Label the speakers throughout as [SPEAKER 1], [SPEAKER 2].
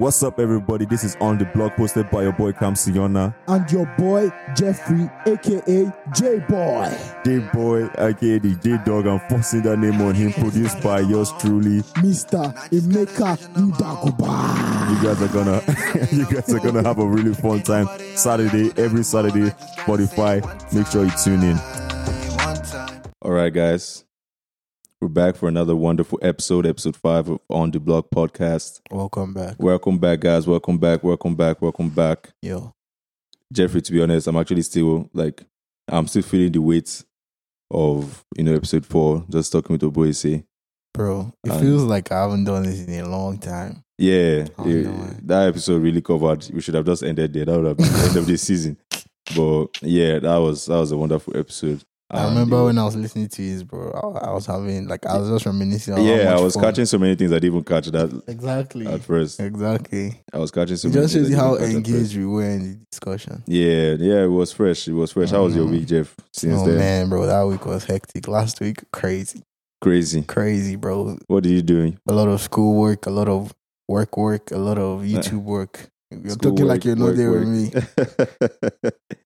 [SPEAKER 1] What's up, everybody? This is On the Block, posted by your boy Cam Siona
[SPEAKER 2] and your boy Jeffrey, aka J Boy.
[SPEAKER 1] J Boy, aka the J Dog. I'm forcing that name on him. Produced by yours truly.
[SPEAKER 2] Mr. Emeka Udaguba.
[SPEAKER 1] You guys are gonna, you guys are gonna have a really fun time. Saturday, every Saturday, Spotify. Make sure you tune in. All right, guys, we're back for another wonderful episode, episode five of On the Block podcast.
[SPEAKER 2] Welcome back.
[SPEAKER 1] Welcome back, guys. Welcome back. Welcome back. Welcome back.
[SPEAKER 2] Yo.
[SPEAKER 1] Jeffrey, to be honest, I'm actually still like I'm still feeling the weight of you know episode four. Just talking with Oboise.
[SPEAKER 3] Bro, it
[SPEAKER 1] And-
[SPEAKER 3] feels like I haven't done this in a long time.
[SPEAKER 1] Yeah,
[SPEAKER 3] Oh,
[SPEAKER 1] it-
[SPEAKER 3] no
[SPEAKER 1] that episode really covered. We should have just ended there. That would have been the end of the season. But yeah, that was that was a wonderful episode.
[SPEAKER 3] I remember
[SPEAKER 1] it-
[SPEAKER 3] when I was listening to his, bro. I, I was having like I was just reminiscing.
[SPEAKER 1] yeah, I was
[SPEAKER 3] fun-
[SPEAKER 1] catching so many things I didn't even catch that
[SPEAKER 3] exactly,
[SPEAKER 1] at first.
[SPEAKER 3] exactly.
[SPEAKER 1] I was catching so
[SPEAKER 3] It
[SPEAKER 1] many
[SPEAKER 3] just shows you how
[SPEAKER 1] didn't catch at first.
[SPEAKER 3] engaged we were in the discussion.
[SPEAKER 1] Yeah, yeah, it was fresh. It was fresh. How was your
[SPEAKER 3] Mhm.
[SPEAKER 1] week, Jeff? Since
[SPEAKER 3] oh
[SPEAKER 1] then,
[SPEAKER 3] man, bro, that week was hectic. Last week, crazy,
[SPEAKER 1] crazy.
[SPEAKER 3] crazy, bro.
[SPEAKER 1] What are you doing?
[SPEAKER 3] A lot of school work, a lot of work, work, a lot of YouTube work. You're
[SPEAKER 1] School
[SPEAKER 3] talking
[SPEAKER 1] work,
[SPEAKER 3] like you're not
[SPEAKER 1] work,
[SPEAKER 3] there
[SPEAKER 1] work.
[SPEAKER 3] with me.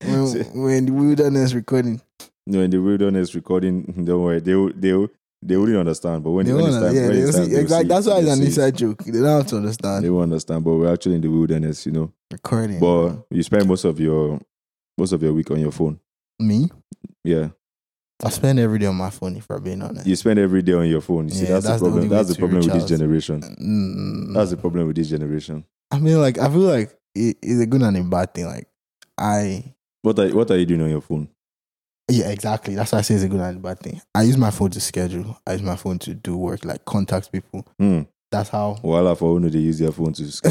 [SPEAKER 3] When, when the wilderness recording,
[SPEAKER 1] No, in the wilderness recording, don't worry, they they they wouldn't understand. But when,
[SPEAKER 3] they
[SPEAKER 1] when it's time,
[SPEAKER 3] yeah,
[SPEAKER 1] when it's time,
[SPEAKER 3] see, exactly.
[SPEAKER 1] see
[SPEAKER 3] That's why it's an inside joke. They don't have to understand.
[SPEAKER 1] They will understand, but we're actually in the wilderness, you know.
[SPEAKER 3] recording.
[SPEAKER 1] But you spend most of your most of your week on your phone.
[SPEAKER 3] me,
[SPEAKER 1] Yeah,
[SPEAKER 3] I spend every day on my phone. If I'm being honest,
[SPEAKER 1] you spend every day on your phone. You see,
[SPEAKER 3] Yeah,
[SPEAKER 1] that's,
[SPEAKER 3] that's
[SPEAKER 1] the
[SPEAKER 3] the
[SPEAKER 1] problem.
[SPEAKER 3] way
[SPEAKER 1] that's the problem with this generation.
[SPEAKER 3] Mm,
[SPEAKER 1] That's the problem with this generation.
[SPEAKER 3] I mean, like I feel like it, it's a good and a bad thing. Like I,
[SPEAKER 1] What are what are you doing on your phone?
[SPEAKER 3] Yeah, exactly. That's why I say it's a good and a bad thing. I use my phone to schedule. I use my phone to do work, like contact people.
[SPEAKER 1] Hmm.
[SPEAKER 3] That's how.
[SPEAKER 1] Voila for who they use their phone to. sc-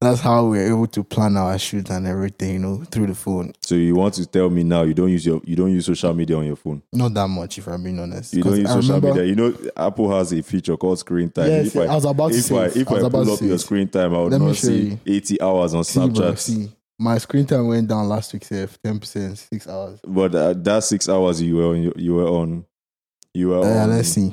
[SPEAKER 3] that's how we're able to plan our shoot and everything. You know, through the phone.
[SPEAKER 1] so you want to tell me now you don't use your you don't use social media on your phone.
[SPEAKER 3] Not that much, if I'm being honest.
[SPEAKER 1] You don't use
[SPEAKER 3] I
[SPEAKER 1] social media. You know, Apple has a feature called screen time.
[SPEAKER 3] Yes,
[SPEAKER 1] if I,
[SPEAKER 3] I was about to say.
[SPEAKER 1] I if
[SPEAKER 3] I
[SPEAKER 1] I,
[SPEAKER 3] was about
[SPEAKER 1] pull
[SPEAKER 3] to
[SPEAKER 1] up your screen time, I would
[SPEAKER 3] Let
[SPEAKER 1] not see
[SPEAKER 3] you.
[SPEAKER 1] 80 hours on Snapchat.
[SPEAKER 3] see, my screen time went down last week. Say ten percent, six hours.
[SPEAKER 1] But uh, that six hours you were on, you, you were on, you were
[SPEAKER 3] Uh,
[SPEAKER 1] on.
[SPEAKER 3] let's see.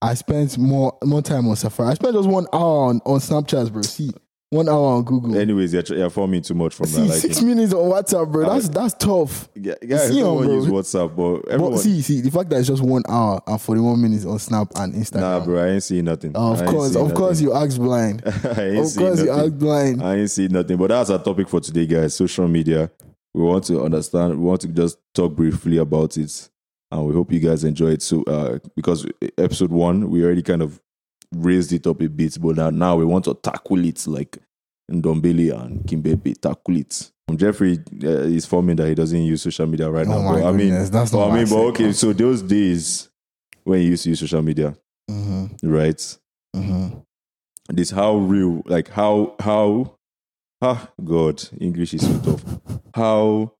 [SPEAKER 3] I spent more more time on Safari. I spent just one hour on, on Snapchat, bro. See, one hour on Google.
[SPEAKER 1] Anyways, you're, you're forming too much from
[SPEAKER 3] see,
[SPEAKER 1] that. Like,
[SPEAKER 3] six minutes on WhatsApp, bro. That's that's tough.
[SPEAKER 1] yeah, yeah,
[SPEAKER 3] see,
[SPEAKER 1] everyone
[SPEAKER 3] bro.
[SPEAKER 1] use WhatsApp, but everyone.
[SPEAKER 3] But see, see, the fact that it's just one hour and forty one minutes on Snap and Instagram.
[SPEAKER 1] nah, bro, I ain't seeing nothing.
[SPEAKER 3] Oh, of course, of course, you act blind.
[SPEAKER 1] I ain't
[SPEAKER 3] Of course, you
[SPEAKER 1] nothing.
[SPEAKER 3] act blind.
[SPEAKER 1] I ain't seeing nothing. But that's our topic for today, guys. Social media. We want to understand. We want to just talk briefly about it, and we hope you guys enjoy it. So, uh, because episode one, we already kind of raised it up a bit, but now, now we want to tackle it like Ndombele and Kimpembe tackle it. Um, Jeffrey uh, is forming that he doesn't use social media right
[SPEAKER 3] oh
[SPEAKER 1] now. But I mean,
[SPEAKER 3] that's
[SPEAKER 1] but
[SPEAKER 3] not.
[SPEAKER 1] I mean, but okay. So those days when you used to use social media,
[SPEAKER 3] Mhm,
[SPEAKER 1] right?
[SPEAKER 3] mhm.
[SPEAKER 1] this how real like how how ah god english is so tough how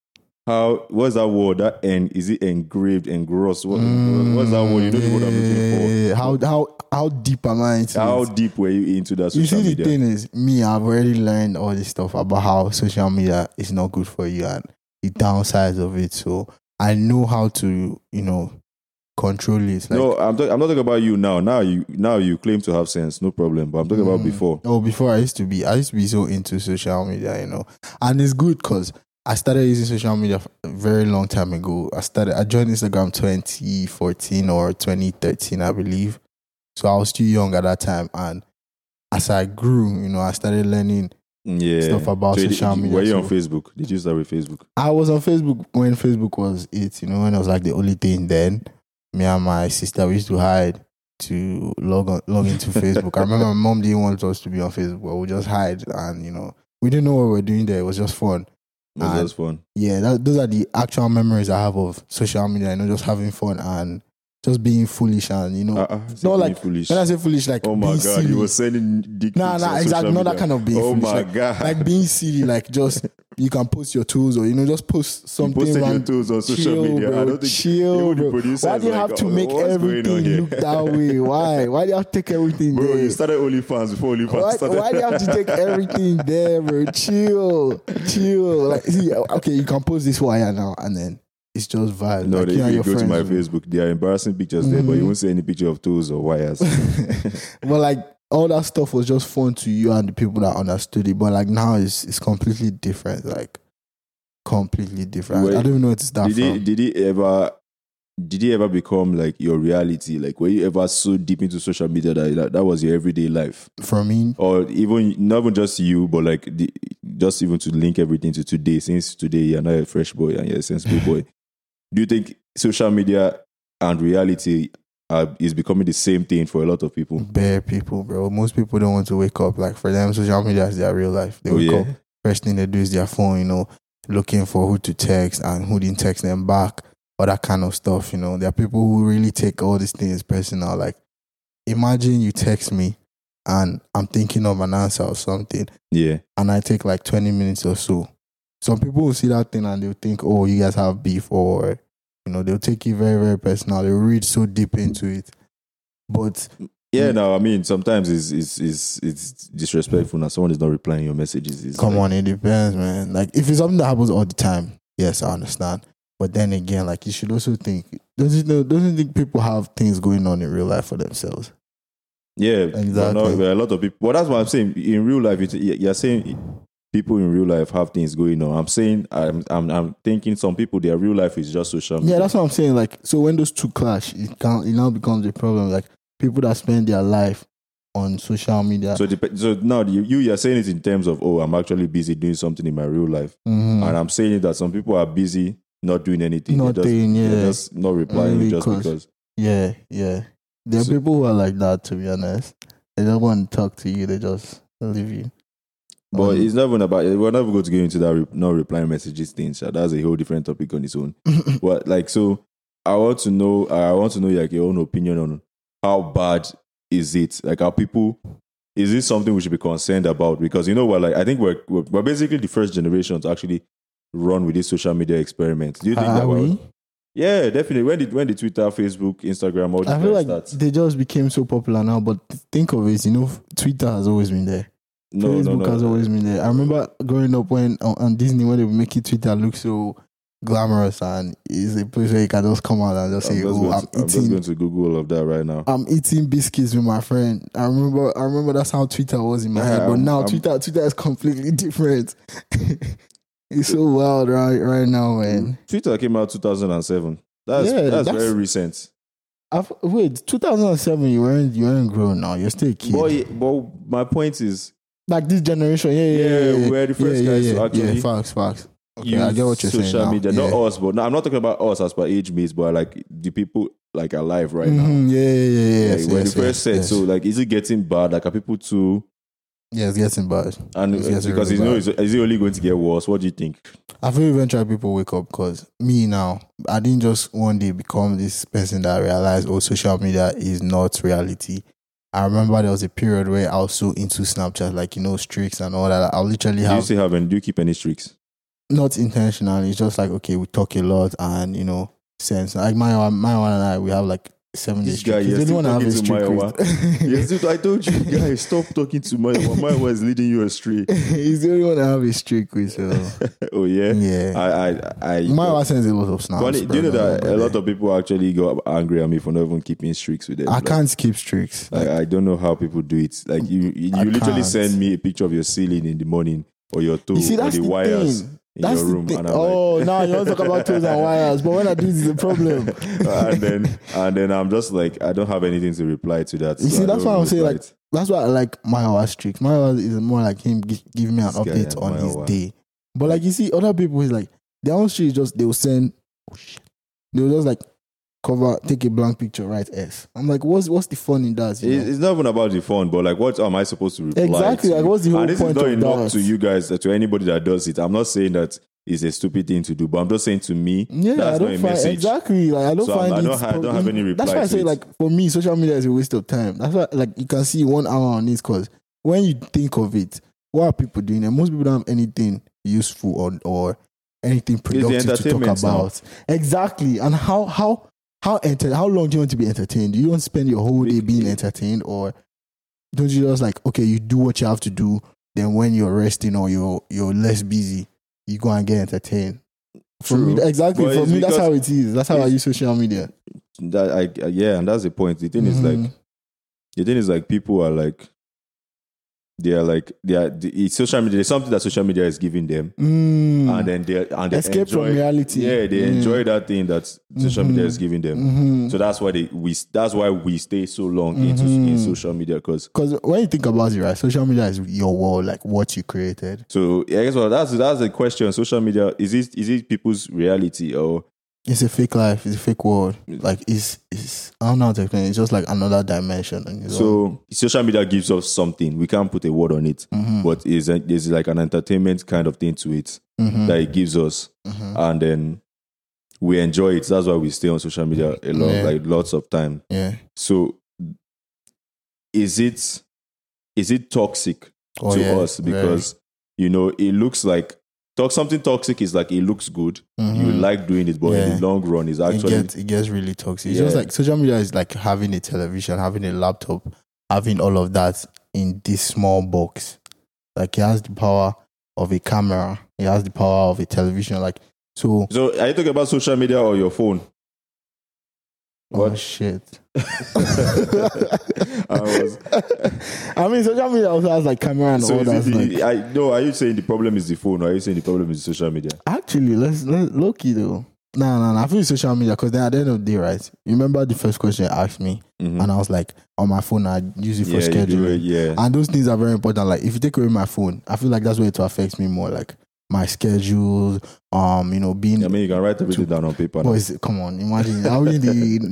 [SPEAKER 1] how what's that word? That n is it engraved engrossed? What, what's that word? You know the word i'm looking
[SPEAKER 3] for. How how how deep am I into
[SPEAKER 1] how
[SPEAKER 3] it?
[SPEAKER 1] deep were you into that
[SPEAKER 3] You see, the thing is, me, I've already learned all this stuff about how social media is not good for you and the downsides of it. So I know how to, you know, control it. Like,
[SPEAKER 1] no i'm, I'm not talking about you now. Now you now you claim to have sense. No problem. But i'm talking about
[SPEAKER 3] Mm.
[SPEAKER 1] before.
[SPEAKER 3] Oh, before I used to be, I used to be so into social media, you know, and it's good because I started using social media a very long time ago. I started, I joined Instagram 2014 or 2013, I believe. So I was too young at that time, and as I grew, you know, I started learning
[SPEAKER 1] yeah
[SPEAKER 3] stuff about
[SPEAKER 1] So,
[SPEAKER 3] social
[SPEAKER 1] did-
[SPEAKER 3] media.
[SPEAKER 1] were you on facebook did you start with facebook
[SPEAKER 3] I was on Facebook when Facebook was it, you know, when it was like the only thing then. Me and my sister we used to hide to log on, log into Facebook. I remember my mom didn't want us to be on Facebook, but we just hide and you know we didn't know what we were doing there. It was just fun.
[SPEAKER 1] Was
[SPEAKER 3] And-
[SPEAKER 1] fun
[SPEAKER 3] Yeah, that, those are the actual memories I have of social media. You know, just having fun and just being foolish and you know.
[SPEAKER 1] Ah, ah, uh-uh,
[SPEAKER 3] no,
[SPEAKER 1] being
[SPEAKER 3] like,
[SPEAKER 1] foolish
[SPEAKER 3] when I say foolish, like
[SPEAKER 1] oh my god
[SPEAKER 3] silly.
[SPEAKER 1] you were sending dick
[SPEAKER 3] Nah, nah, exactly. Not that kind of being
[SPEAKER 1] oh
[SPEAKER 3] foolish.
[SPEAKER 1] my
[SPEAKER 3] like,
[SPEAKER 1] god
[SPEAKER 3] like being silly, like just you can post your tools or you know just post
[SPEAKER 1] You
[SPEAKER 3] something.
[SPEAKER 1] posted your tools on social
[SPEAKER 3] chill,
[SPEAKER 1] media.
[SPEAKER 3] Bro,
[SPEAKER 1] I don't think
[SPEAKER 3] chill, bro. Why do you
[SPEAKER 1] like,
[SPEAKER 3] have to
[SPEAKER 1] "Oh,
[SPEAKER 3] make everything look that way? Why? Why do you have to take everything
[SPEAKER 1] Bro,
[SPEAKER 3] there?
[SPEAKER 1] you started OnlyFans before OnlyFans
[SPEAKER 3] why,
[SPEAKER 1] started.
[SPEAKER 3] why do you have to take everything there, bro? Chill, chill. Like, see, okay, you can post this wire now, and then it's just vibes.
[SPEAKER 1] no,
[SPEAKER 3] like,
[SPEAKER 1] they,
[SPEAKER 3] you
[SPEAKER 1] if you go to my. Facebook, there are embarrassing pictures there, but you
[SPEAKER 3] Mhm.
[SPEAKER 1] won't see any picture of tools or wires.
[SPEAKER 3] but like all that stuff was just fun to you and the people that understood it. But like now, it's it's completely different. Like completely different.
[SPEAKER 1] Wait,
[SPEAKER 3] I don't even know what to start
[SPEAKER 1] Did
[SPEAKER 3] from.
[SPEAKER 1] it did it ever did it ever become like your reality? Like were you ever so deep into social media that that, that was your everyday life?
[SPEAKER 3] For me,
[SPEAKER 1] Or even not even just you, but like the, just even to link everything to today, since today you're not a fresh boy and you're a sensible boy. Do you think social media and reality are, is becoming the same thing for a lot of people?
[SPEAKER 3] bare people, bro. Most people don't want to wake up. Like for them, social media is their real life. They
[SPEAKER 1] Oh,
[SPEAKER 3] wake
[SPEAKER 1] yeah?
[SPEAKER 3] up, first thing they do is their phone, you know, looking for who to text and who didn't text them back, all that kind of stuff. You know, there are people who really take all these things personal. Like, imagine you text me and I'm thinking of an answer or something,
[SPEAKER 1] Yeah.
[SPEAKER 3] and I take like 20 minutes or so. Some people will see that thing and they'll think, oh, you guys have beef, or, you know, they'll take it very, very personal. They'll read so deep into it. But
[SPEAKER 1] Yeah, no, I mean sometimes it's it's it's, it's disrespectful now. Someone is not replying your messages. It's
[SPEAKER 3] Come
[SPEAKER 1] like-
[SPEAKER 3] on, it depends, man. Like if it's something that happens all the time, yes, I understand. But then again, like you should also think, doesn't know, doesn't think people have things going on in real life for themselves?
[SPEAKER 1] Yeah,
[SPEAKER 3] Exactly.
[SPEAKER 1] no, a lot of people. Well, that's what I'm saying. In real life, it, you're saying people in real life have things going on. I'm saying I'm I'm I'm thinking some people their real life is just social media.
[SPEAKER 3] Yeah, that's what I'm saying. Like so, when those two clash, it can it now becomes a problem. Like people that spend their life on social media,
[SPEAKER 1] So, so now you, you you're saying it in terms of oh, I'm actually busy doing something in my real life,
[SPEAKER 3] Mhm.
[SPEAKER 1] and I'm saying that some people are busy not doing anything. They're
[SPEAKER 3] Not
[SPEAKER 1] just,
[SPEAKER 3] yeah.
[SPEAKER 1] just not replying just
[SPEAKER 3] cause-
[SPEAKER 1] because.
[SPEAKER 3] yeah, yeah. There are
[SPEAKER 1] So-
[SPEAKER 3] people who are like that. To be honest, they don't want to talk to you. They just leave you.
[SPEAKER 1] But
[SPEAKER 3] Um,
[SPEAKER 1] it's not even about. We're never going to get into that re- not replying messages thing. So that's a whole different topic on its own. but like, so I want to know. I want to know like your own opinion on how bad is it? Like, are people? Is this something we should be concerned about? Because you know what? Like, I think we're we're, we're basically the first generation to actually run with this social media experiment. Do you think that?
[SPEAKER 3] Are
[SPEAKER 1] we're-
[SPEAKER 3] we?
[SPEAKER 1] Yeah, definitely. When did when did Twitter, Facebook, Instagram, all
[SPEAKER 3] I feel like they just became so popular now. But think of it, you know, Twitter has always been there.
[SPEAKER 1] No, no,
[SPEAKER 3] Facebook
[SPEAKER 1] no.
[SPEAKER 3] has always been there. I remember growing up when on, on Disney when they were making Twitter look so glamorous and it's a place where you can just come out and just
[SPEAKER 1] I'm
[SPEAKER 3] say,
[SPEAKER 1] just,
[SPEAKER 3] "Oh, I'm
[SPEAKER 1] to, I'm just going to Google all of that right now.
[SPEAKER 3] I'm eating biscuits with my friend. I remember. I remember that's how Twitter was in my
[SPEAKER 1] Yeah,
[SPEAKER 3] head. But
[SPEAKER 1] I'm-
[SPEAKER 3] now
[SPEAKER 1] I'm-
[SPEAKER 3] Twitter, Twitter is completely different. it's so wild right right now, man.
[SPEAKER 1] Twitter came out 2007. That's
[SPEAKER 3] Yeah,
[SPEAKER 1] that's,
[SPEAKER 3] that's-
[SPEAKER 1] very recent.
[SPEAKER 3] I've, wait, 2007. You weren't you weren't grown now. You're still a kid.
[SPEAKER 1] But, but my point is,
[SPEAKER 3] like this generation, yeah, yeah,
[SPEAKER 1] Yeah,
[SPEAKER 3] yeah. yeah.
[SPEAKER 1] we're the first
[SPEAKER 3] yeah,
[SPEAKER 1] guys
[SPEAKER 3] yeah,
[SPEAKER 1] to actually
[SPEAKER 3] yeah, facts, facts. Okay,
[SPEAKER 1] use
[SPEAKER 3] I get what you're
[SPEAKER 1] social
[SPEAKER 3] saying now.
[SPEAKER 1] media. Not us, but no, I'm not talking about us as per age mates, but like the people like alive right now.
[SPEAKER 3] Mhm, Yeah, yeah, yeah, yeah.
[SPEAKER 1] Like,
[SPEAKER 3] yes,
[SPEAKER 1] we're
[SPEAKER 3] yes,
[SPEAKER 1] the first
[SPEAKER 3] yes,
[SPEAKER 1] set.
[SPEAKER 3] yes.
[SPEAKER 1] So like, is it getting bad? Like, are people too?
[SPEAKER 3] yeah, it's getting bad.
[SPEAKER 1] And
[SPEAKER 3] It's getting
[SPEAKER 1] because
[SPEAKER 3] really
[SPEAKER 1] you know,
[SPEAKER 3] bad.
[SPEAKER 1] is it only going to get worse? What do you think?
[SPEAKER 3] I feel eventually people wake up because me now, I didn't just one day become this person that realized, oh, social media is not reality. I remember there was a period where I was so into Snapchat, like, you know, streaks and all that. I'll literally have
[SPEAKER 1] Do you still have and do you keep any streaks?
[SPEAKER 3] not intentionally, it's just like, okay, we talk a lot and, you know, sense. Like, my, my one and I, we have like seven
[SPEAKER 1] This guy, you're still
[SPEAKER 3] only one I have a
[SPEAKER 1] talking to
[SPEAKER 3] streak with.
[SPEAKER 1] yes, dude, I told you, guys, stop talking to my my was leading you astray.
[SPEAKER 3] He's the only one I have a streak with, so.
[SPEAKER 1] oh yeah,
[SPEAKER 3] Yeah.
[SPEAKER 1] I I I.
[SPEAKER 3] My wife sends a lot of snaps.
[SPEAKER 1] Funny, do you know that a lot of people actually go angry at me for not even keeping streaks with them?
[SPEAKER 3] I
[SPEAKER 1] Like,
[SPEAKER 3] can't keep streaks.
[SPEAKER 1] Like, I don't know how people do it. Like you, you literally
[SPEAKER 3] can't.
[SPEAKER 1] send me a picture of your ceiling in the morning or your toe
[SPEAKER 3] You see,
[SPEAKER 1] or the,
[SPEAKER 3] the
[SPEAKER 1] wires
[SPEAKER 3] thing.
[SPEAKER 1] In
[SPEAKER 3] That's
[SPEAKER 1] your
[SPEAKER 3] the
[SPEAKER 1] room,
[SPEAKER 3] thing.
[SPEAKER 1] and I'm
[SPEAKER 3] Oh,
[SPEAKER 1] like,
[SPEAKER 3] now you want to talk about toes and wires, but when I do this is a problem.
[SPEAKER 1] and then and then I'm just like, I don't have anything to reply to that.
[SPEAKER 3] You
[SPEAKER 1] so
[SPEAKER 3] see,
[SPEAKER 1] I
[SPEAKER 3] that's why I'm saying, like,
[SPEAKER 1] it.
[SPEAKER 3] That's why I like my hour streaks. My hour is more like him gi- giving me an
[SPEAKER 1] This
[SPEAKER 3] update on his
[SPEAKER 1] Mayowa.
[SPEAKER 3] day. But like you see, other people is like their own streak is just they'll send oh shit. They'll just like cover, take a blank picture, write S. I'm like, what's what's the fun in that? You
[SPEAKER 1] It's,
[SPEAKER 3] know?
[SPEAKER 1] it's not even about the phone, but like, what am I supposed to reply?
[SPEAKER 3] Exactly,
[SPEAKER 1] to?
[SPEAKER 3] like, what's the whole
[SPEAKER 1] and this
[SPEAKER 3] point
[SPEAKER 1] is not enough
[SPEAKER 3] that?
[SPEAKER 1] to you guys, to anybody that does it. I'm not saying that it's a stupid thing to do, but I'm just saying to me,
[SPEAKER 3] Yeah,
[SPEAKER 1] that's
[SPEAKER 3] I
[SPEAKER 1] not
[SPEAKER 3] don't
[SPEAKER 1] a
[SPEAKER 3] find
[SPEAKER 1] message.
[SPEAKER 3] exactly like I don't
[SPEAKER 1] So
[SPEAKER 3] find
[SPEAKER 1] I don't ha- I don't have any
[SPEAKER 3] That's why I say
[SPEAKER 1] it.
[SPEAKER 3] like for me, social media is a waste of time. That's why like you can see one hour on this because when you think of it, what are people doing? And most people don't have anything useful or or anything productive to talk
[SPEAKER 1] entertainment now.
[SPEAKER 3] about. Exactly. And how how how enter how long do you want to be entertained? Do you want to spend your whole day being entertained or don't you just like okay, you do what you have to do, then when you're resting or you're you're less busy, you go and get entertained. For me,
[SPEAKER 1] True.
[SPEAKER 3] exactly.
[SPEAKER 1] But
[SPEAKER 3] For me, that's how it is. That's how I use social media.
[SPEAKER 1] That I yeah, and that's the point. The thing is
[SPEAKER 3] Mhm.
[SPEAKER 1] like the thing is like people are like they are like they are it's social media. There's something that social media is giving them,
[SPEAKER 3] Mm.
[SPEAKER 1] and then they and they
[SPEAKER 3] Escape from reality.
[SPEAKER 1] Yeah, they
[SPEAKER 3] Mm.
[SPEAKER 1] enjoy that thing that social media is giving them.
[SPEAKER 3] Mhm.
[SPEAKER 1] So that's why they we that's why we stay so long into
[SPEAKER 3] Mm-hmm.
[SPEAKER 1] in social media because
[SPEAKER 3] Because when you think about it, right, social media is your world, like what you created.
[SPEAKER 1] so yeah, I guess what that's that's the question. Social media is it is it people's reality or
[SPEAKER 3] It's a fake life. It's a fake world. Like it's it's I don't know how to explain. it. It's just like another dimension. on its own.
[SPEAKER 1] so social media gives us something we can't put a word on it,
[SPEAKER 3] Mm-hmm.
[SPEAKER 1] but is there's like an entertainment kind of thing to it
[SPEAKER 3] Mhm.
[SPEAKER 1] that it gives us,
[SPEAKER 3] Mhm.
[SPEAKER 1] and then we enjoy it. That's why we stay on social media a lot,
[SPEAKER 3] Yeah.
[SPEAKER 1] like lots of time.
[SPEAKER 3] yeah.
[SPEAKER 1] So is it is it toxic
[SPEAKER 3] Oh,
[SPEAKER 1] to
[SPEAKER 3] yeah.
[SPEAKER 1] us because you know it looks like talk something toxic is like it looks good
[SPEAKER 3] Very.
[SPEAKER 1] you
[SPEAKER 3] mm-hmm.
[SPEAKER 1] like doing it but in the long run is
[SPEAKER 3] it
[SPEAKER 1] actually
[SPEAKER 3] gets it gets really toxic. It's just like social media is like having a television, having a laptop, having all of that in this small box. Like it has the power of a camera. It has the power of a television. Like so.
[SPEAKER 1] so are you talking about social media or your phone
[SPEAKER 3] Oh shit!
[SPEAKER 1] I was
[SPEAKER 3] I mean, social media also has like camera and
[SPEAKER 1] so
[SPEAKER 3] all that.
[SPEAKER 1] it
[SPEAKER 3] Like,
[SPEAKER 1] I no are you saying the problem is the phone or are you saying the problem is social media
[SPEAKER 3] Actually, let's let low key though. No, no, no. I feel social media because then at the end of the day, right? You remember the first question you asked me,
[SPEAKER 1] Mhm.
[SPEAKER 3] and I was like, on my phone, I use it for
[SPEAKER 1] yeah,
[SPEAKER 3] scheduling.
[SPEAKER 1] it, yeah
[SPEAKER 3] And those things are very important. Like if you take away my phone, I feel like that's where it affects me more. Like my schedule, um, you know, being
[SPEAKER 1] I mean you can write everything down on paper now.
[SPEAKER 3] boys. Come on, imagine are we in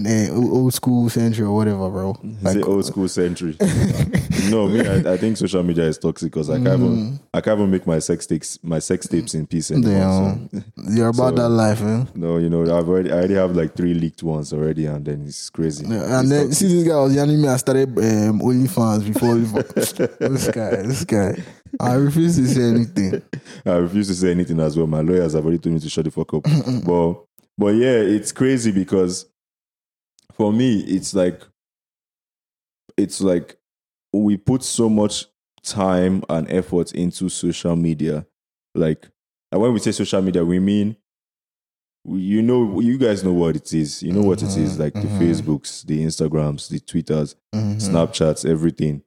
[SPEAKER 3] the uh, old school century or whatever, bro?
[SPEAKER 1] It's the old school century. no, me, I, I think social media is toxic because I can't even,
[SPEAKER 3] Mm.
[SPEAKER 1] I can't even make my sex tapes, my sex tapes in peace anymore.
[SPEAKER 3] Damn.
[SPEAKER 1] so-
[SPEAKER 3] You're about
[SPEAKER 1] So-
[SPEAKER 3] that life, eh?
[SPEAKER 1] no, you know, I've already, I already have like three leaked ones already, and then it's crazy.
[SPEAKER 3] Yeah, and
[SPEAKER 1] It's
[SPEAKER 3] then
[SPEAKER 1] toxic.
[SPEAKER 3] see this guy was yanning me. I started um, OnlyFans before this guy, this guy. I refuse to say anything.
[SPEAKER 1] I refuse to say anything as well. My lawyers have already told me to shut the fuck up. but, but yeah, it's crazy because for me, it's like, it's like we put so much time and effort into social media. Like, and when we say social media, we mean, you know, you guys know what it is. You know what it is,
[SPEAKER 3] Mhm,
[SPEAKER 1] like
[SPEAKER 3] mhm.
[SPEAKER 1] the Facebooks, the Instagrams, the Twitters,
[SPEAKER 3] Mhm.
[SPEAKER 1] Snapchats, everything.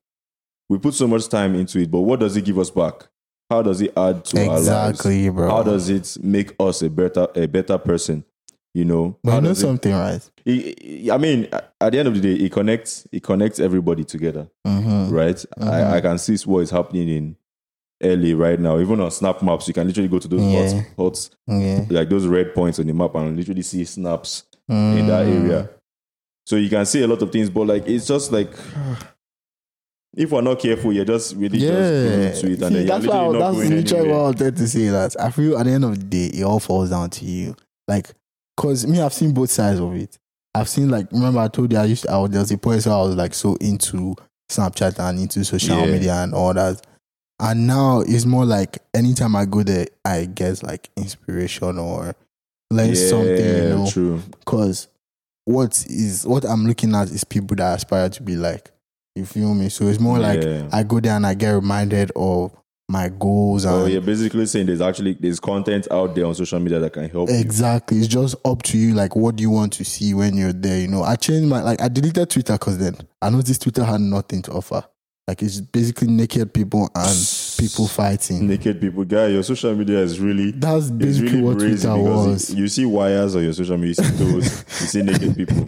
[SPEAKER 1] We put so much time into it, but what does it give us back? How does it add to our lives?
[SPEAKER 3] Exactly, bro.
[SPEAKER 1] How does it make us a better a better person? You know,
[SPEAKER 3] But
[SPEAKER 1] How
[SPEAKER 3] know
[SPEAKER 1] does it-
[SPEAKER 3] something, right?
[SPEAKER 1] it- it- I mean, at the end of the day, it connects it connects everybody together,
[SPEAKER 3] Mm-hmm.
[SPEAKER 1] right? I, I can see what is happening in LA right now. Even on Snap Maps, you can literally go to those
[SPEAKER 3] Yeah.
[SPEAKER 1] hot, hot,
[SPEAKER 3] Yeah.
[SPEAKER 1] like those red points on the map, and literally see snaps in that
[SPEAKER 3] Mm.
[SPEAKER 1] area. So you can see a lot of things, but like it's just like if we're not careful, you're just really
[SPEAKER 3] Yeah,
[SPEAKER 1] just going into it, and
[SPEAKER 3] See,
[SPEAKER 1] then you're
[SPEAKER 3] that's why
[SPEAKER 1] literally not
[SPEAKER 3] that's
[SPEAKER 1] going
[SPEAKER 3] literally what I wanted to say. That I feel at the end of the day, it all falls down to you. Like, cause me, I've seen both sides of it. I've seen like, remember I told you I used to, I was, there was a point where I was like so into Snapchat and into social
[SPEAKER 1] Yeah.
[SPEAKER 3] media and all that. And now it's more like anytime I go there, I get like inspiration or learn something, you know.
[SPEAKER 1] true.
[SPEAKER 3] Because what is what I'm looking at is people that aspire to be like. You feel me? So it's more like
[SPEAKER 1] Yeah.
[SPEAKER 3] I go there and I get reminded of my goals oh, and
[SPEAKER 1] Oh, you're basically saying there's actually there's content out there on social media that can help you.
[SPEAKER 3] exactly. It's just up to you. Like, what do you want to see when you're there? You know, I changed my like I deleted Twitter because then I noticed Twitter had nothing to offer. Like it's basically naked people and people fighting.
[SPEAKER 1] Naked people, guy, your social media is really
[SPEAKER 3] That's basically
[SPEAKER 1] really
[SPEAKER 3] what Twitter was.
[SPEAKER 1] it- you see wires on your social media, you see those, you see naked people,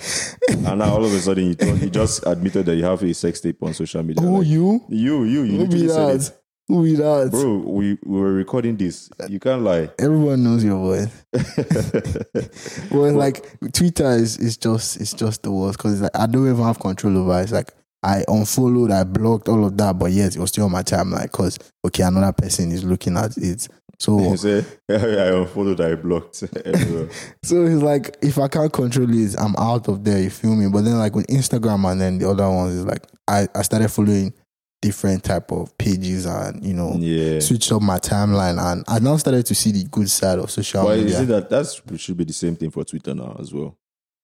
[SPEAKER 1] and now all of a sudden you, thought, you just admitted that you have a sex tape on social media.
[SPEAKER 3] oh,
[SPEAKER 1] Like,
[SPEAKER 3] you?
[SPEAKER 1] you, you, you
[SPEAKER 3] Who
[SPEAKER 1] literally said it.
[SPEAKER 3] that? Who be that?
[SPEAKER 1] Bro, we, we were recording this. You can't lie.
[SPEAKER 3] Everyone knows your voice. Well, like Twitter is is just it's just the worst because like I don't even have control over. it. It's like I unfollowed, I blocked all of that, but yet it was still on my timeline because okay, another person is looking at it. So
[SPEAKER 1] say, I unfollowed, I blocked
[SPEAKER 3] so it's like if I can't control it, I'm out of there. You feel me? But then like with Instagram and then the other ones is like I I started following different type of pages and you know
[SPEAKER 1] Yeah.
[SPEAKER 3] switched up my timeline and I now started to see the good side of social
[SPEAKER 1] But
[SPEAKER 3] media.
[SPEAKER 1] see that that's it should be the same thing for Twitter now as well.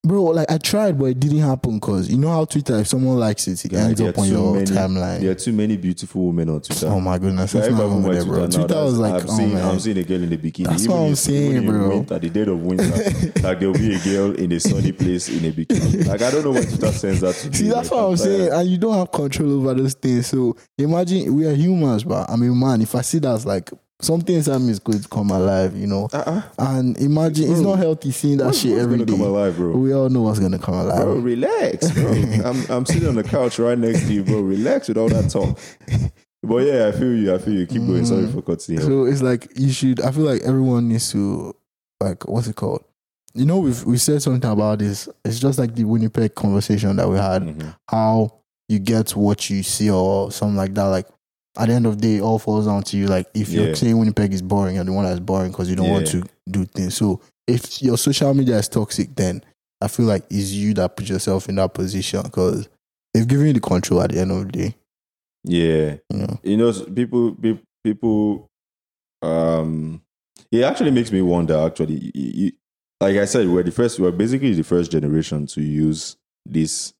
[SPEAKER 3] Bro, like I tried, but it didn't happen because you know how Twitter, if someone likes it, it
[SPEAKER 1] Like,
[SPEAKER 3] ends up on your
[SPEAKER 1] many-
[SPEAKER 3] timeline.
[SPEAKER 1] There are too many beautiful women on Twitter.
[SPEAKER 3] Oh my goodness, that's not over there, bro.
[SPEAKER 1] Twitter,
[SPEAKER 3] Twitter was like,
[SPEAKER 1] I'm,
[SPEAKER 3] oh
[SPEAKER 1] seeing. I'm seeing a girl in a bikini.
[SPEAKER 3] That's
[SPEAKER 1] even
[SPEAKER 3] what I'm
[SPEAKER 1] if-
[SPEAKER 3] saying, bro.
[SPEAKER 1] Winter, the dead of winter, like there'll be a girl in a sunny place in a bikini. Like I don't know what Twitter sends that to.
[SPEAKER 3] See, that's what I'm saying. And you don't have control over those things. So imagine we are humans, but I'm a man. If I see that, it's like something inside me is going to come alive, you know.
[SPEAKER 1] Uh-uh.
[SPEAKER 3] And imagine it's not healthy seeing that shit every
[SPEAKER 1] gonna come alive, bro?
[SPEAKER 3] We all know what's gonna come alive.
[SPEAKER 1] Bro, relax, bro. I'm I'm sitting on the couch right next to you, bro. Relax with all that talk. But yeah, I feel you. I feel you. Keep going. Sorry for cutting.
[SPEAKER 3] So it's like you should. I feel like everyone needs to like what's it called? You know, we've we said something about this. It's just like the Winnipeg conversation that we had.
[SPEAKER 1] Mhm.
[SPEAKER 3] How you get what you see or something like that. Like at the end of the day, it all falls down to you. Like if
[SPEAKER 1] Yeah.
[SPEAKER 3] you're saying Winnipeg is boring, you're the one that's boring because you don't want to do things. So if your social media is toxic, then I feel like it's you that put yourself in that position because they've given you the control at the end of the day.
[SPEAKER 1] Yeah.
[SPEAKER 3] You know.
[SPEAKER 1] you know people pe- people um it actually makes me wonder actually you, you- like i said we're the first we're basically the first generation to use these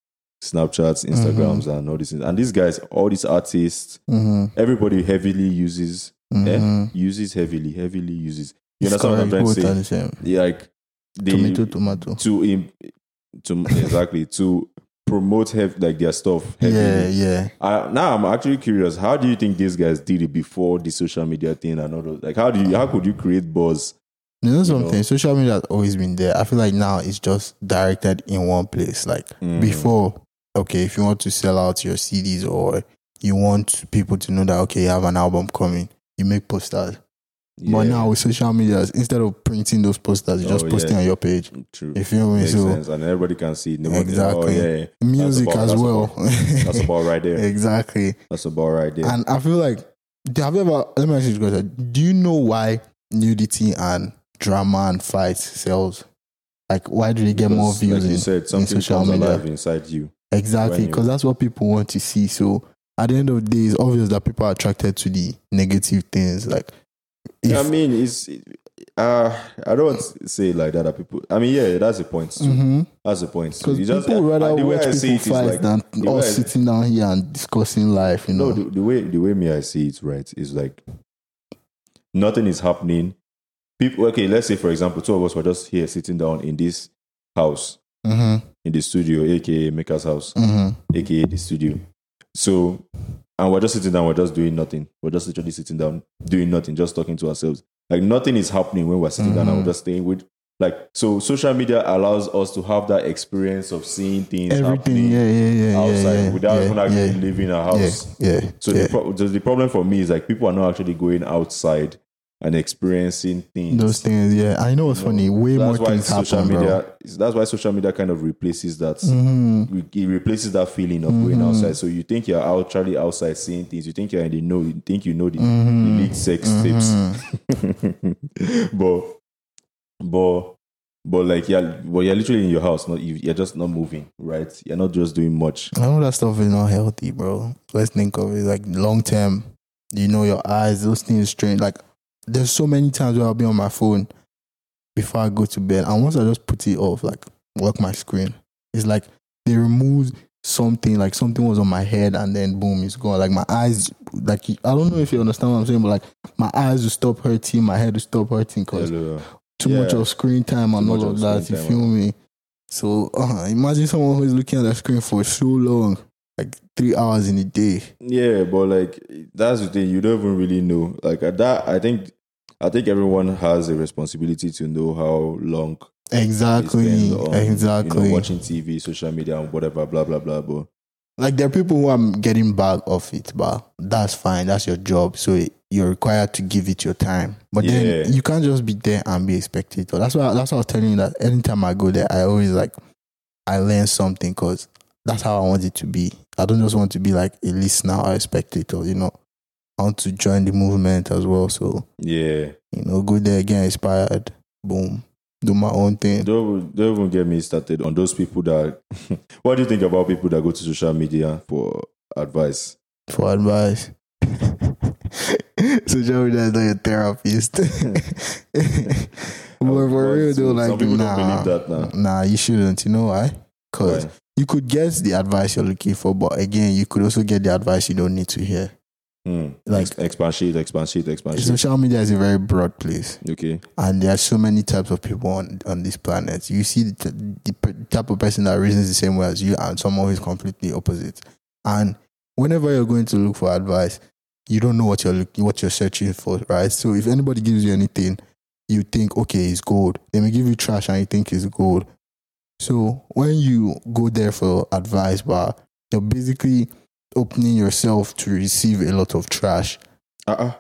[SPEAKER 1] snapchats instagrams and all these things and these guys all these artists
[SPEAKER 3] Mm-hmm.
[SPEAKER 1] everybody heavily uses
[SPEAKER 3] Mm-hmm.
[SPEAKER 1] eh, uses heavily heavily uses you understand what i'm trying to say yeah, like the
[SPEAKER 3] Tomato, tomato.
[SPEAKER 1] to im- to exactly to promote hev- like their stuff heavily.
[SPEAKER 3] Yeah, yeah.
[SPEAKER 1] I, now I'm actually curious. How do you think these guys did it before the social media thing and all those? Like, how do you? How could you create buzz?
[SPEAKER 3] You know something?
[SPEAKER 1] know?
[SPEAKER 3] Social media has always been there. I feel like now it's just directed in one place. Like
[SPEAKER 1] Mm.
[SPEAKER 3] before, okay, if you want to sell out your CDs or you want people to know that okay, you have an album coming, you make posters. But now with social media, instead of printing those posters, you're oh, just
[SPEAKER 1] Oh,
[SPEAKER 3] post it
[SPEAKER 1] yeah.
[SPEAKER 3] on your page.
[SPEAKER 1] Mm, true.
[SPEAKER 3] You feel me?
[SPEAKER 1] Makes
[SPEAKER 3] So
[SPEAKER 1] sense, and everybody can see. it. Nobody- oh,
[SPEAKER 3] Exactly.
[SPEAKER 1] Oh, yeah,
[SPEAKER 3] music
[SPEAKER 1] about-
[SPEAKER 3] as
[SPEAKER 1] that's
[SPEAKER 3] well.
[SPEAKER 1] about- that's about right there.
[SPEAKER 3] exactly.
[SPEAKER 1] That's about right there.
[SPEAKER 3] And I feel like, do- have you ever, let me ask you this question. Do you know why nudity and drama and fights sells? Like, why do they get more views
[SPEAKER 1] Like you
[SPEAKER 3] in,
[SPEAKER 1] said, something
[SPEAKER 3] social
[SPEAKER 1] comes
[SPEAKER 3] media?
[SPEAKER 1] alive inside you.
[SPEAKER 3] Exactly, because that's what people want to see. So at the end of the day, it's obvious that people are attracted to the negative things. Like, if,
[SPEAKER 1] I mean, it's. Uh, I don't say like that. That people. I mean, yeah, that's the point. too.
[SPEAKER 3] Mhm.
[SPEAKER 1] That's the point.
[SPEAKER 3] Because
[SPEAKER 1] You just-
[SPEAKER 3] people rather
[SPEAKER 1] the way
[SPEAKER 3] watch
[SPEAKER 1] I see
[SPEAKER 3] people
[SPEAKER 1] it is
[SPEAKER 3] fight
[SPEAKER 1] like-
[SPEAKER 3] than us sitting down here and discussing life. You know,
[SPEAKER 1] No, the, the way the way me I see it right is like nothing is happening. People, okay, let's say for example, two of us were just here sitting down in this house
[SPEAKER 3] hmm
[SPEAKER 1] in the studio, aka Maker's house,
[SPEAKER 3] hmm
[SPEAKER 1] aka the studio. So, and we're just sitting down, we're just doing nothing. We're just literally sitting down, doing nothing, just talking to ourselves. Like nothing is happening when we're sitting down and we're just staying with. Like so, social media allows us to have that experience of seeing things
[SPEAKER 3] everything.
[SPEAKER 1] happening
[SPEAKER 3] Yeah, yeah, yeah,
[SPEAKER 1] outside without even actually leaving a house.
[SPEAKER 3] yeah.
[SPEAKER 1] So the, pro- the problem for me is like people are not actually going outside and experiencing things.
[SPEAKER 3] those things. Yeah, I know it's
[SPEAKER 1] No.
[SPEAKER 3] funny. Way more things
[SPEAKER 1] social
[SPEAKER 3] happen,
[SPEAKER 1] media. That's why social media kind of replaces that.
[SPEAKER 3] bro. hmm
[SPEAKER 1] It replaces that feeling of going
[SPEAKER 3] Mhm.
[SPEAKER 1] outside. So you think you're actually outside seeing things. You think you're in the know. You think you know the,
[SPEAKER 3] Mhm.
[SPEAKER 1] the leaked sex tips. but but but like yeah, but you're literally in your house. Not you- you're just not moving, right? You're not just doing much.
[SPEAKER 3] I know that stuff is not healthy, bro. Let's think of it like long term. You know, your eyes, those things strain. Like, there's so many times where I'll be on my phone before I go to bed, and once I just put it off, like, lock my screen, it's like they removed something, like something was on my head, and then boom, it's gone. Like, my eyes, like, I don't know if you understand what I'm saying, but like, my eyes will stop hurting, my head will stop hurting because too
[SPEAKER 1] Yeah.
[SPEAKER 3] much of screen time and all of
[SPEAKER 1] of
[SPEAKER 3] that. You feel me? So uh, imagine someone who is looking at the screen for so long, like three hours in a day.
[SPEAKER 1] Yeah, but like that's the thing. You don't even really know. Like at that, I think, I think everyone has a responsibility to know how long
[SPEAKER 3] Exactly,
[SPEAKER 1] on,
[SPEAKER 3] exactly.
[SPEAKER 1] you know, watching TV, social media, and whatever, blah blah blah. But
[SPEAKER 3] like there are people who are getting back off it, but that's fine. That's your job, so you're required to give it your time. But
[SPEAKER 1] Yeah.
[SPEAKER 3] then you can't just be there and be a spectator. That's why. That's why I was telling you that anytime I go there, I always like I learn something because that's how I want it to be. I don't just want to be like a listener or a spectator. You know, I want to join the movement as well. So
[SPEAKER 1] yeah,
[SPEAKER 3] you know, go there, again, inspired, boom, do my own thing.
[SPEAKER 1] don't don't even get me started on those people that. what do you think about people that go to social media for advice?
[SPEAKER 3] for advice. Social media is not your therapist. But for real though, like nah,
[SPEAKER 1] don't believe that now.
[SPEAKER 3] Nah, you shouldn't. You know why? Because you could get the advice you're looking for, but again, you could also get the advice you don't need to hear.
[SPEAKER 1] Hmm.
[SPEAKER 3] Like-
[SPEAKER 1] Ex- expand sheet, expand sheet, expand sheet.
[SPEAKER 3] Social media is a very broad place.
[SPEAKER 1] Okay.
[SPEAKER 3] and there are so many types of people on on this planet. You see the, the type of person that reasons the same way as you, and someone who is completely opposite. And whenever you're going to look for advice, you don't know what you're looking, what you're searching for, right? So if anybody gives you anything, you think, okay, it's gold. They may give you trash, and you think it's gold. So when you go there for advice, but you're basically opening yourself to receive a lot of trash.
[SPEAKER 1] Uh-uh.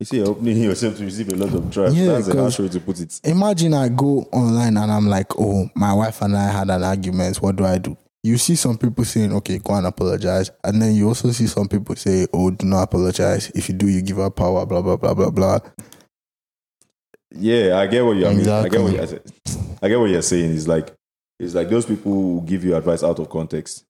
[SPEAKER 1] You see, you're opening yourself to receive a lot of trash.
[SPEAKER 3] Yeah,
[SPEAKER 1] That's a
[SPEAKER 3] 'cause-
[SPEAKER 1] harsh way to put it.
[SPEAKER 3] Imagine I go online and I'm like, oh, my wife and I had an argument. What do I do? You see some people saying, okay, go and apologize. And then you also see some people say, oh, do not apologize. If you do, you give her power, blah, blah, blah, blah, blah.
[SPEAKER 1] Yeah, I get what you I mean. I get what
[SPEAKER 3] Exactly.
[SPEAKER 1] you, I get what you're saying. It's like it's like those people who give you advice out of context.